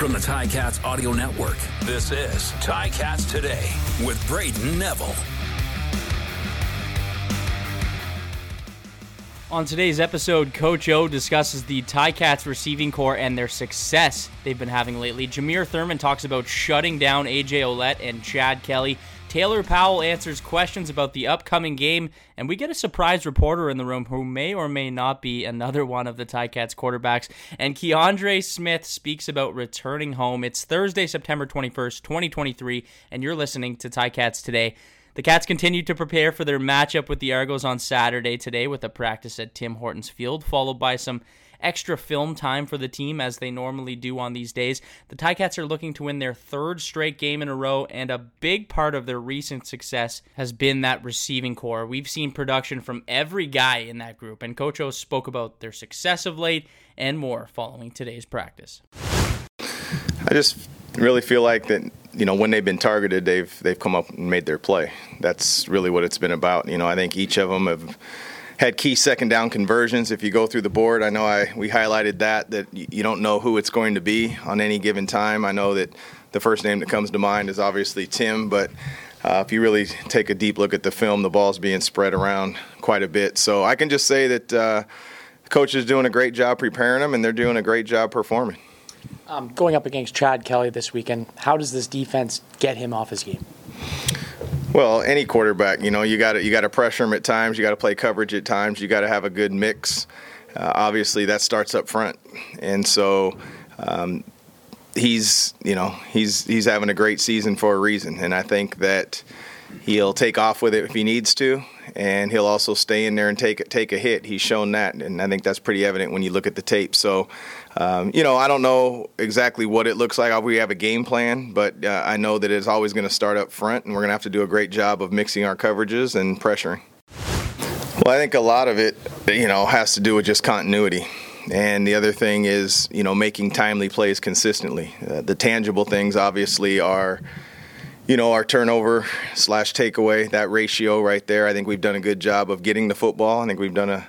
From the Ticats Audio Network, this is Ticats Today with Brayden Neville. On today's episode, Coach O discusses the Ticats receiving corps and their success they've been having lately. Jameer Thurman talks about shutting down AJ Ouellette and Chad Kelly. Taylor Powell answers questions about the upcoming game, and we get a surprise reporter in the room who may or may not be another one of the Ticats quarterbacks. And Kiondrè Smith speaks about returning home. It's Thursday, September 21st, 2023, and you're listening to Ticats Today. The Cats continue to prepare for their matchup with the Argos on Saturday today with a practice at Tim Hortons Field, followed by some extra film time for the team as they normally do on these days. The Ticats are looking to win their third straight game in a row, and a big part of their recent success has been that receiving corps. We've seen production from every guy in that group, and Coach O spoke about their success of late and more following today's practice. I just really feel like that you know when they've been targeted they've they've come up and made their play that's really what it's been about you know i think each of them have had key second down conversions. If you go through the board i know i we highlighted that that you don't know who it's going to be on any given time. I know that the first name that comes to mind is obviously tim but uh, if you really take a deep look at the film the ball's being spread around quite a bit. So i can just say that uh, the coach is doing a great job preparing them and they're doing a great job performing. Um, going up against Chad Kelly this weekend, how does this defense get him off his game? Well, any quarterback, you know, you got to you got to pressure him at times. You got to play coverage at times. You got to have a good mix. Uh, obviously, that starts up front, and so um, he's you know he's he's having a great season for a reason, and I think that he'll take off with it if he needs to, and he'll also stay in there and take take a hit. He's shown that, and I think that's pretty evident when you look at the tape. So, um, you know, I don't know exactly what it looks like. We have a game plan, but uh, I know that it's always going to start up front, and we're going to have to do a great job of mixing our coverages and pressuring. Well, I think a lot of it, you know, has to do with just continuity. And the other thing is, you know, making timely plays consistently. Uh, the tangible things obviously are you know, our turnover slash takeaway, that ratio right there, I think we've done a good job of getting the football. I think we've done a,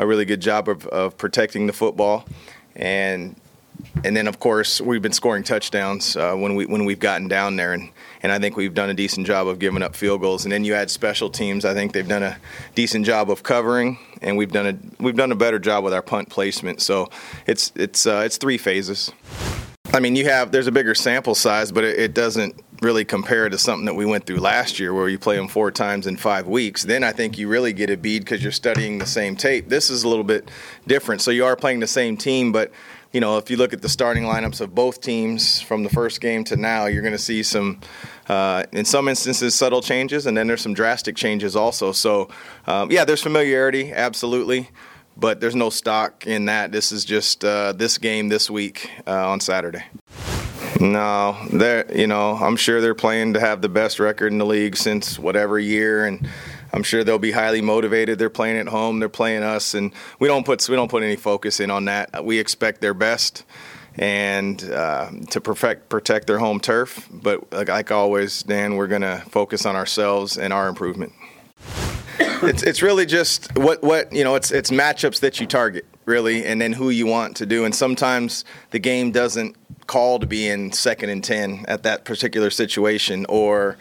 a really good job of, of protecting the football. And and then of course we've been scoring touchdowns uh, when we when we've gotten down there. And and I think we've done a decent job of giving up field goals. And then you add special teams I think they've done a decent job of covering. And we've done a we've done a better job with our punt placement. So it's it's uh, it's three phases. I mean you have there's a bigger sample size but it, it doesn't really compare to something that we went through last year where you play them four times in five weeks, then I think you really get a bead because you're studying the same tape. This is a little bit different. So you are playing the same team, but you know, if you look at the starting lineups of both teams from the first game to now, you're going to see some, uh, in some instances, subtle changes, and then there's some drastic changes also. So, um, yeah, there's familiarity, absolutely, but there's no stock in that. This is just uh, this game this week uh, on Saturday. No, they're you know I'm sure they're playing to have the best record in the league since whatever year, and I'm sure they'll be highly motivated. They're playing at home, they're playing us, and we don't put we don't put any focus in on that. We expect their best and uh, to perfect protect their home turf. But like, like always, Dan, we're gonna focus on ourselves and our improvement. it's it's really just what what you know. It's it's matchups that you target really, and then who you want to do. And sometimes the game doesn't call to be in second and ten at that particular situation, or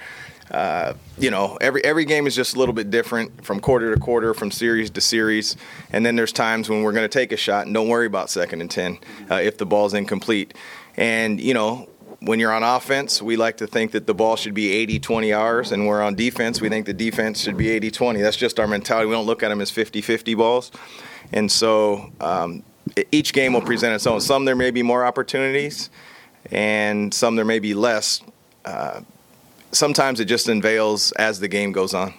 uh, you know, every every game is just a little bit different from quarter to quarter, from series to series. And then there's times when we're going to take a shot and don't worry about second and ten uh, if the ball's incomplete. And you know, when you're on offense, we like to think that the ball should be 80 20 hours, and we're on defense, we think the defense should be 80 20. That's just our mentality. We don't look at them as 50 50 balls. And so um, each game will present its own. Some there may be more opportunities, and some there may be less. Uh, sometimes it just unveils as the game goes on.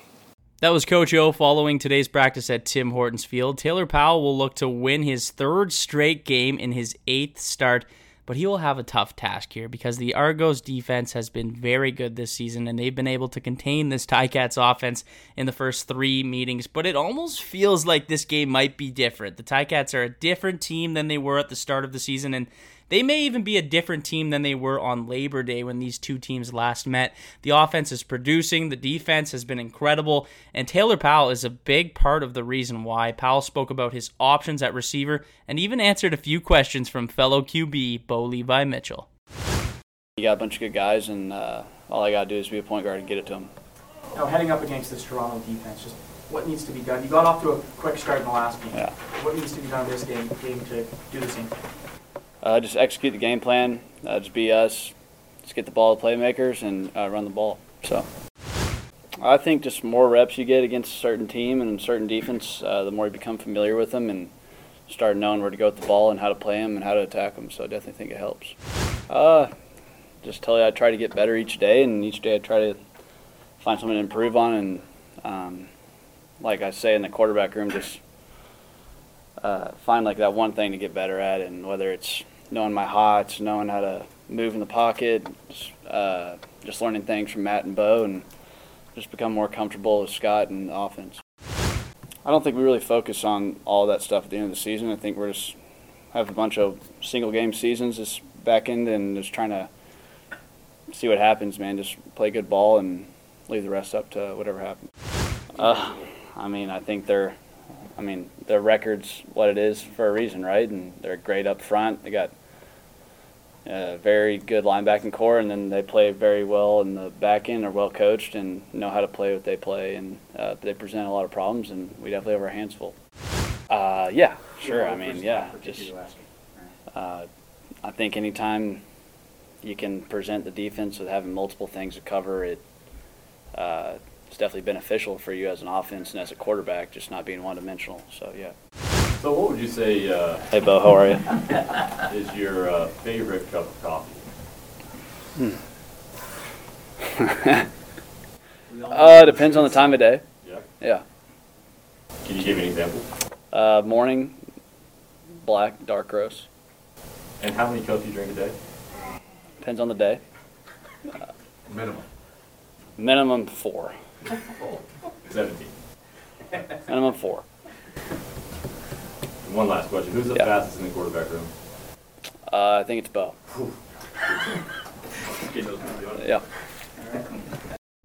That was Coach O following today's practice at Tim Hortons Field. Taylor Powell will look to win his third straight game in his eighth start but he will have a tough task here because the Argos defense has been very good this season and they've been able to contain this Ticats offense in the first three meetings. But it almost feels like this game might be different. The Ticats are a different team than they were at the start of the season, and they may even be a different team than they were on Labor Day when these two teams last met. The offense is producing, the defense has been incredible, and Taylor Powell is a big part of the reason why. Powell spoke about his options at receiver and even answered a few questions from fellow QB Bo Levi Mitchell. You got a bunch of good guys, and uh, all I got to do is be a point guard and get it to them. Now, heading up against this Toronto defense, just what needs to be done? You got off to a quick start in the last game. Yeah. What needs to be done in this game, game to do the same? Uh, just execute the game plan. Uh, just be us. Just get the ball to playmakers and uh, run the ball. So I think just more reps you get against a certain team and certain defense, uh, the more you become familiar with them and start knowing where to go with the ball and how to play them and how to attack them. So I definitely think it helps. Uh, just tell you I try to get better each day, and each day I try to find something to improve on. And um, like I say in the quarterback room, just uh, find like that one thing to get better at, and whether it's knowing my hots, knowing how to move in the pocket, uh, just learning things from Matt and Bo, and just become more comfortable with Scott and offense. I don't think we really focus on all that stuff at the end of the season. I think we're just have a bunch of single game seasons this back end and just trying to see what happens, man. Just play good ball and leave the rest up to whatever happens. Uh, I mean, I think they're, I mean, their record's what it is for a reason, right? And they're great up front. They got a very good linebacking corps, and then they play very well in the back end. Are well coached and know how to play what they play, and uh, they present a lot of problems, and we definitely have our hands full. Uh, yeah, sure. I mean, yeah, just. Uh, I think anytime you can present the defense with having multiple things to cover, it uh, it's definitely beneficial for you as an offense and as a quarterback, just not being one dimensional. So yeah. So, what would you say uh, Hey Bo, how are you? is your uh, favorite cup of coffee? Hmm. Uh, depends on the time of day. Yeah. Yeah. Can you give me an example? Uh, morning, black, dark roast. And how many cups do you drink a day? Depends on the day. Minimum. Minimum four. Seventeen. Minimum four. And one last question: Who's the Yeah. fastest in the quarterback room? Uh, I think it's Bo. Get those people doing. Yeah.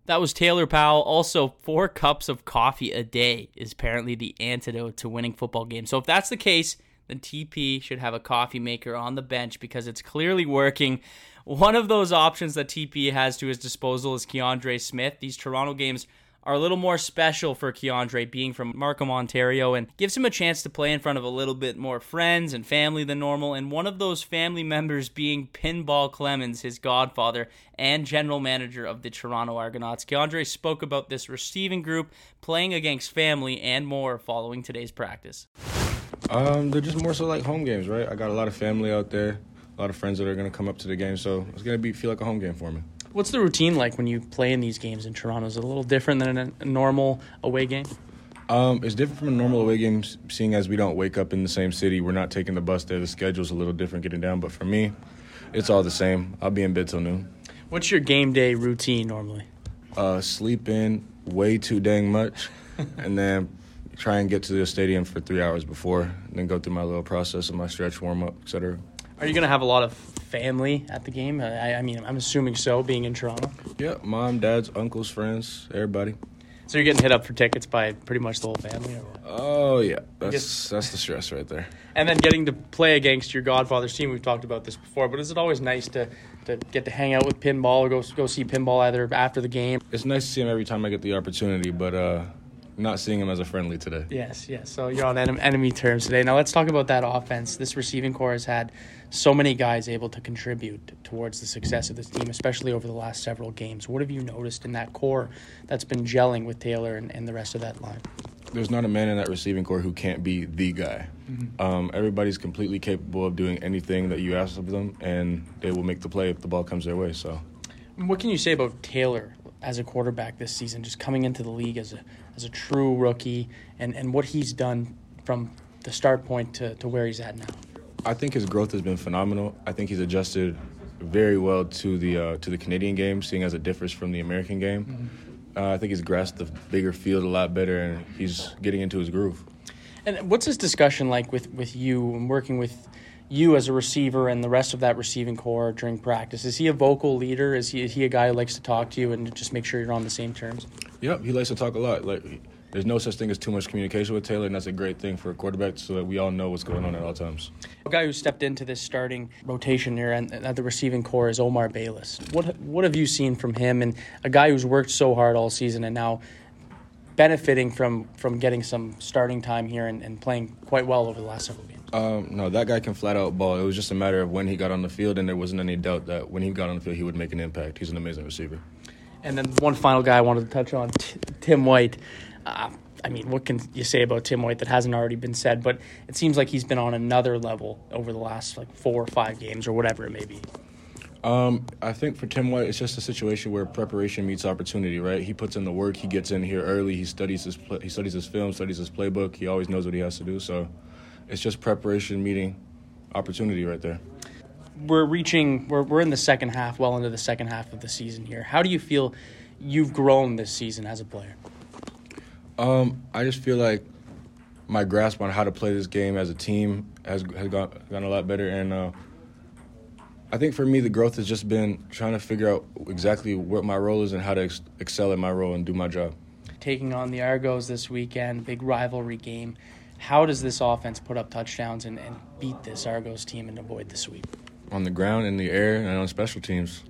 That was Taylor Powell. Also, four cups of coffee a day is apparently the antidote to winning football games. So, if that's the case, then TP should have a coffee maker on the bench because it's clearly working. One of those options that TP has to his disposal is Kiondrè Smith. These Toronto games are a little more special for Kiondrè being from Markham, Ontario, and gives him a chance to play in front of a little bit more friends and family than normal. And one of those family members being Pinball Clemons, his godfather and general manager of the Toronto Argonauts. Kiondrè spoke about this receiving group, playing against family, and more following today's practice. Um, they're just more so like home games, right? I got a lot of family out there, a lot of friends that are gonna come up to the game, so it's gonna be feel like a home game for me. What's the routine like when you play in these games in Toronto? Is it a little different than a, a normal away game? Um, it's different from a normal away game, seeing as we don't wake up in the same city. We're not taking the bus there. The schedule's a little different getting down, but for me, it's all the same. I'll be in bed till noon. What's your game day routine normally? Uh, sleep in way too dang much, and then try and get to the stadium for three hours before, and then go through my little process of my stretch, warm up, etc. Are you going to have a lot of family at the game? I, I mean, I'm assuming so, being in Toronto. Yeah, mom, dads, uncles, friends, everybody. So you're getting hit up for tickets by pretty much the whole family, or what? Oh yeah, that's guess- that's the stress right there. And then getting to play against your Godfather's team. We've talked about this before, but is it always nice to, to get to hang out with Pinball or go go see Pinball either after the game? It's nice to see him every time I get the opportunity, but uh, not seeing him as a friendly today. Yes, yes. So you're on enem- enemy terms today. Now let's talk about that offense. This receiving corps has had so many guys able to contribute towards the success of this team, especially over the last several games. What have you noticed in that corps that's been gelling with Taylor and, and the rest of that line? There's not a man in that receiving corps who can't be the guy. Um, everybody's completely capable of doing anything that you ask of them, and they will make the play if the ball comes their way. So, What can you say about Taylor as a quarterback this season, just coming into the league as a as a true rookie, and, and what he's done from the start point to, to where he's at now? I think his growth has been phenomenal. I think he's adjusted very well to the uh, to the Canadian game, seeing as it differs from the American game. Uh, I think he's grasped the bigger field a lot better, and he's getting into his groove. And what's this discussion like with, with you and working with you as a receiver and the rest of that receiving corps during practice? Is he a vocal leader? Is he, is he a guy who likes to talk to you and just make sure you're on the same terms? Yep, he likes to talk a lot. Like there's no such thing as too much communication with Taylor, and that's a great thing for a quarterback so that we all know what's going on at all times. A guy who stepped into this starting rotation here and at the receiving corps is Omar Bayless. What what have you seen from him and a guy who's worked so hard all season and now benefiting from from getting some starting time here and, and playing quite well over the last several games? Um, no, that guy can flat out ball. It was just a matter of when he got on the field, and there wasn't any doubt that when he got on the field, he would make an impact. He's an amazing receiver. And then one final guy I wanted to touch on, T- Tim White. Uh, I mean, what can you say about Tim White that hasn't already been said? But it seems like he's been on another level over the last like four or five games or whatever it may be. Um, I think for Tim White, it's just a situation where preparation meets opportunity, right? He puts in the work. He gets in here early. He studies his he studies his film, studies his playbook. He always knows what he has to do. So, it's just preparation meeting opportunity right there. We're reaching. We're we're in the second half, well into the second half of the season here. How do you feel you've grown this season as a player? Um, I just feel like my grasp on how to play this game as a team has has gone, gone a lot better, and uh, I think for me the growth has just been trying to figure out exactly what my role is and how to ex- excel at my role and do my job. Taking on the Argos this weekend, big rivalry game. How does this offense put up touchdowns and, and beat this Argos team and avoid the sweep? On the ground, in the air, and on special teams.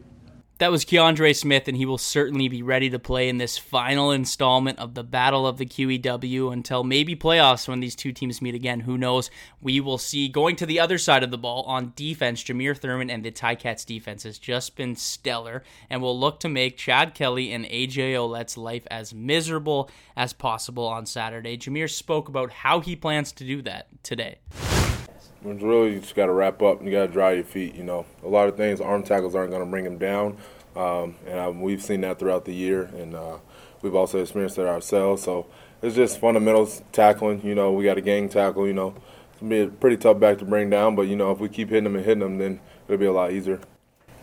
That was Kiondrè Smith, and he will certainly be ready to play in this final installment of the Battle of the QEW until maybe playoffs when these two teams meet again. Who knows? We will see. Going to the other side of the ball on defense, Jameer Thurman and the Ticats defense has just been stellar and will look to make Chad Kelly and AJ Ouellette's life as miserable as possible on Saturday. Jameer spoke about how he plans to do that today. It's really you just got to wrap up and you got to dry your feet. You know, a lot of things arm tackles aren't going to bring them down, um, and um, we've seen that throughout the year, and uh, we've also experienced it ourselves. So it's just fundamentals tackling. You know, we got a gang tackle. You know, it's gonna be a pretty tough back to bring down, but you know, if we keep hitting them and hitting them, then it'll be a lot easier.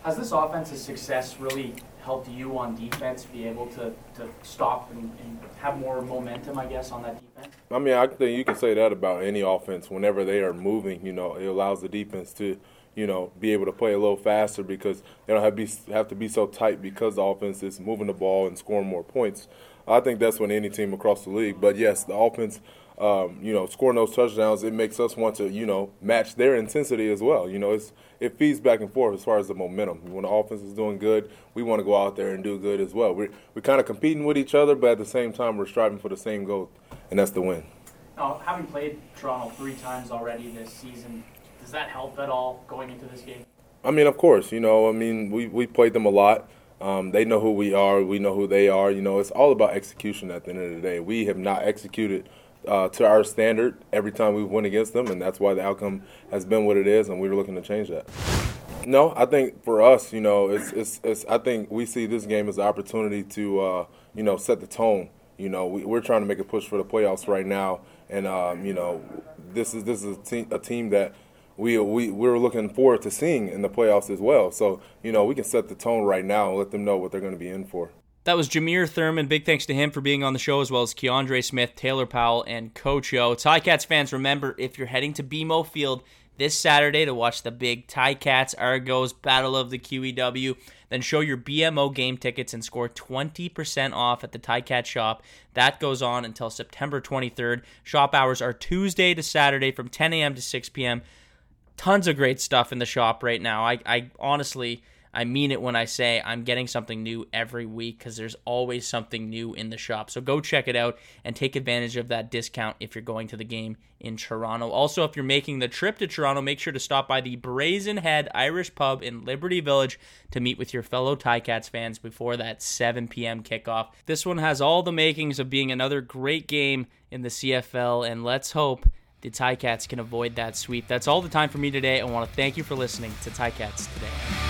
Has this offense's success really helped you on defense be able to, to stop and, and have more momentum, I guess, on that defense? I mean, I think you can say that about any offense. Whenever they are moving, you know, it allows the defense to, you know, be able to play a little faster because they don't have, be, have to be so tight because the offense is moving the ball and scoring more points. I think that's when any team across the league. But yes, the offense, um, you know, scoring those touchdowns, it makes us want to, you know, match their intensity as well. You know, it's it feeds back and forth as far as the momentum. When the offense is doing good, we want to go out there and do good as well. We're we're kind of competing with each other, but at the same time, we're striving for the same goal, and that's the win. Now, having played Toronto three times already this season, does that help at all going into this game? I mean, of course, you know, I mean, we we played them a lot. Um, they know who we are. We know who they are. You know, it's all about execution at the end of the day. We have not executed uh, to our standard every time we went against them, and that's why the outcome has been what it is, and we are looking to change that. No, I think for us, you know, it's, it's, it's I think we see this game as an opportunity to, uh, you know, set the tone. You know, we, are trying to make a push for the playoffs right now, and um, you know, this is this is a team, a team that we we we're looking forward to seeing in the playoffs as well. So you know, we can set the tone right now and let them know what they're going to be in for. That was Jameer Thurman. Big thanks to him for being on the show, as well as Kiondrè Smith, Taylor Powell, and Coach O. Ticats fans, remember if you're heading to BMO Field this Saturday to watch the big Ticats Argos Battle of the QEW, then show your BMO game tickets and score 20% off at the Ticat shop. That goes on until September 23rd. Shop hours are Tuesday to Saturday from 10 a.m. to 6 p.m. Tons of great stuff in the shop right now. I, I honestly I mean it when I say I'm getting something new every week because there's always something new in the shop. So go check it out and take advantage of that discount if you're going to the game in Toronto. Also, if you're making the trip to Toronto, make sure to stop by the Brazen Head Irish Pub in Liberty Village to meet with your fellow Ticats fans before that 7 p.m. kickoff. This one has all the makings of being another great game in the CFL, and let's hope the Ticats can avoid that sweep. That's all the time for me today. I want to thank you for listening to Ticats today.